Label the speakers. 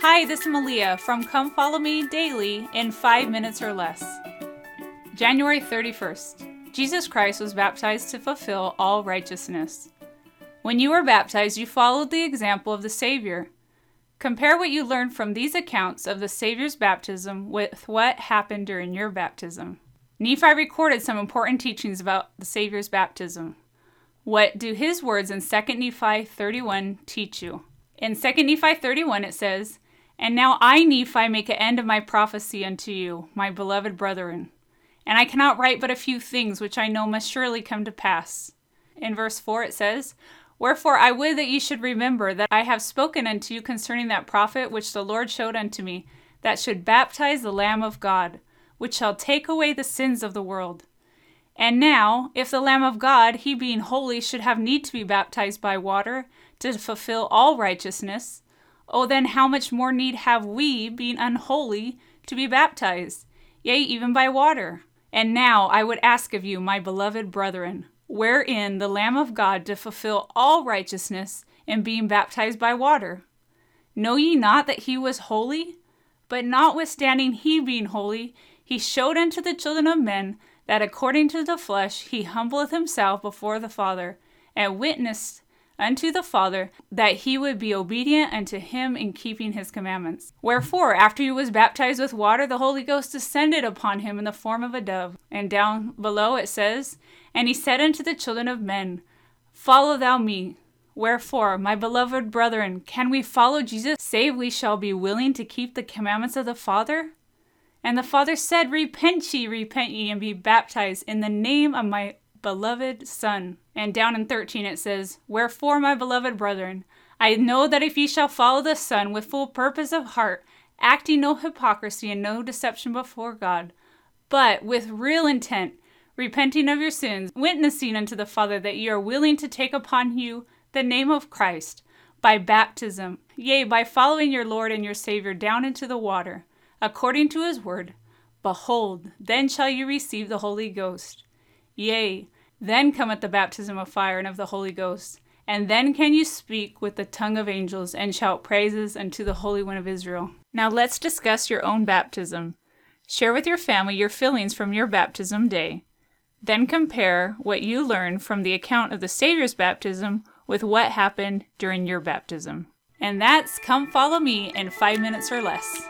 Speaker 1: Hi, this is Malia from Come Follow Me Daily in 5 minutes or less. January 31st. Jesus Christ was baptized to fulfill all righteousness. When you were baptized, you followed the example of the Savior. Compare what you learned from these accounts of the Savior's baptism with what happened during your baptism. Nephi recorded some important teachings about the Savior's baptism. What do his words in 2 Nephi 31 teach you? In 2 Nephi 31 it says, And now I, Nephi, make an end of my prophecy unto you, my beloved brethren. And I cannot write but a few things which I know must surely come to pass. In verse 4 it says, Wherefore I would that ye should remember that I have spoken unto you concerning that prophet which the Lord showed unto me, that should baptize the Lamb of God, which shall take away the sins of the world. And now, if the Lamb of God, he being holy, should have need to be baptized by water to fulfill all righteousness, oh, then how much more need have we, being unholy, to be baptized, yea, even by water? And now I would ask of you, my beloved brethren, wherein the Lamb of God to fulfill all righteousness in being baptized by water? Know ye not that he was holy? But notwithstanding he being holy, he showed unto the children of men that according to the flesh he humbleth himself before the Father, and witnessed unto the Father that he would be obedient unto him in keeping his commandments. Wherefore, after he was baptized with water, the Holy Ghost descended upon him in the form of a dove. And down below it says, And he said unto the children of men, Follow thou me. Wherefore, my beloved brethren, can we follow Jesus, save we shall be willing to keep the commandments of the Father? And the Father said, Repent ye, repent ye, and be baptized in the name of my beloved Son. And down in 13 it says, Wherefore, my beloved brethren, I know that if ye shall follow the Son with full purpose of heart, acting no hypocrisy and no deception before God, but with real intent, repenting of your sins, witnessing unto the Father that ye are willing to take upon you the name of Christ by baptism, yea, by following your Lord and your Savior down into the water according to his word, Behold, then shall you receive the Holy Ghost. Yea, then cometh the baptism of fire and of the Holy Ghost. And then can you speak with the tongue of angels and shout praises unto the Holy One of Israel. Now let's discuss your own baptism. Share with your family your feelings from your baptism day. Then compare what you learned from the account of the Savior's baptism with what happened during your baptism. And that's Come Follow Me in five minutes or less.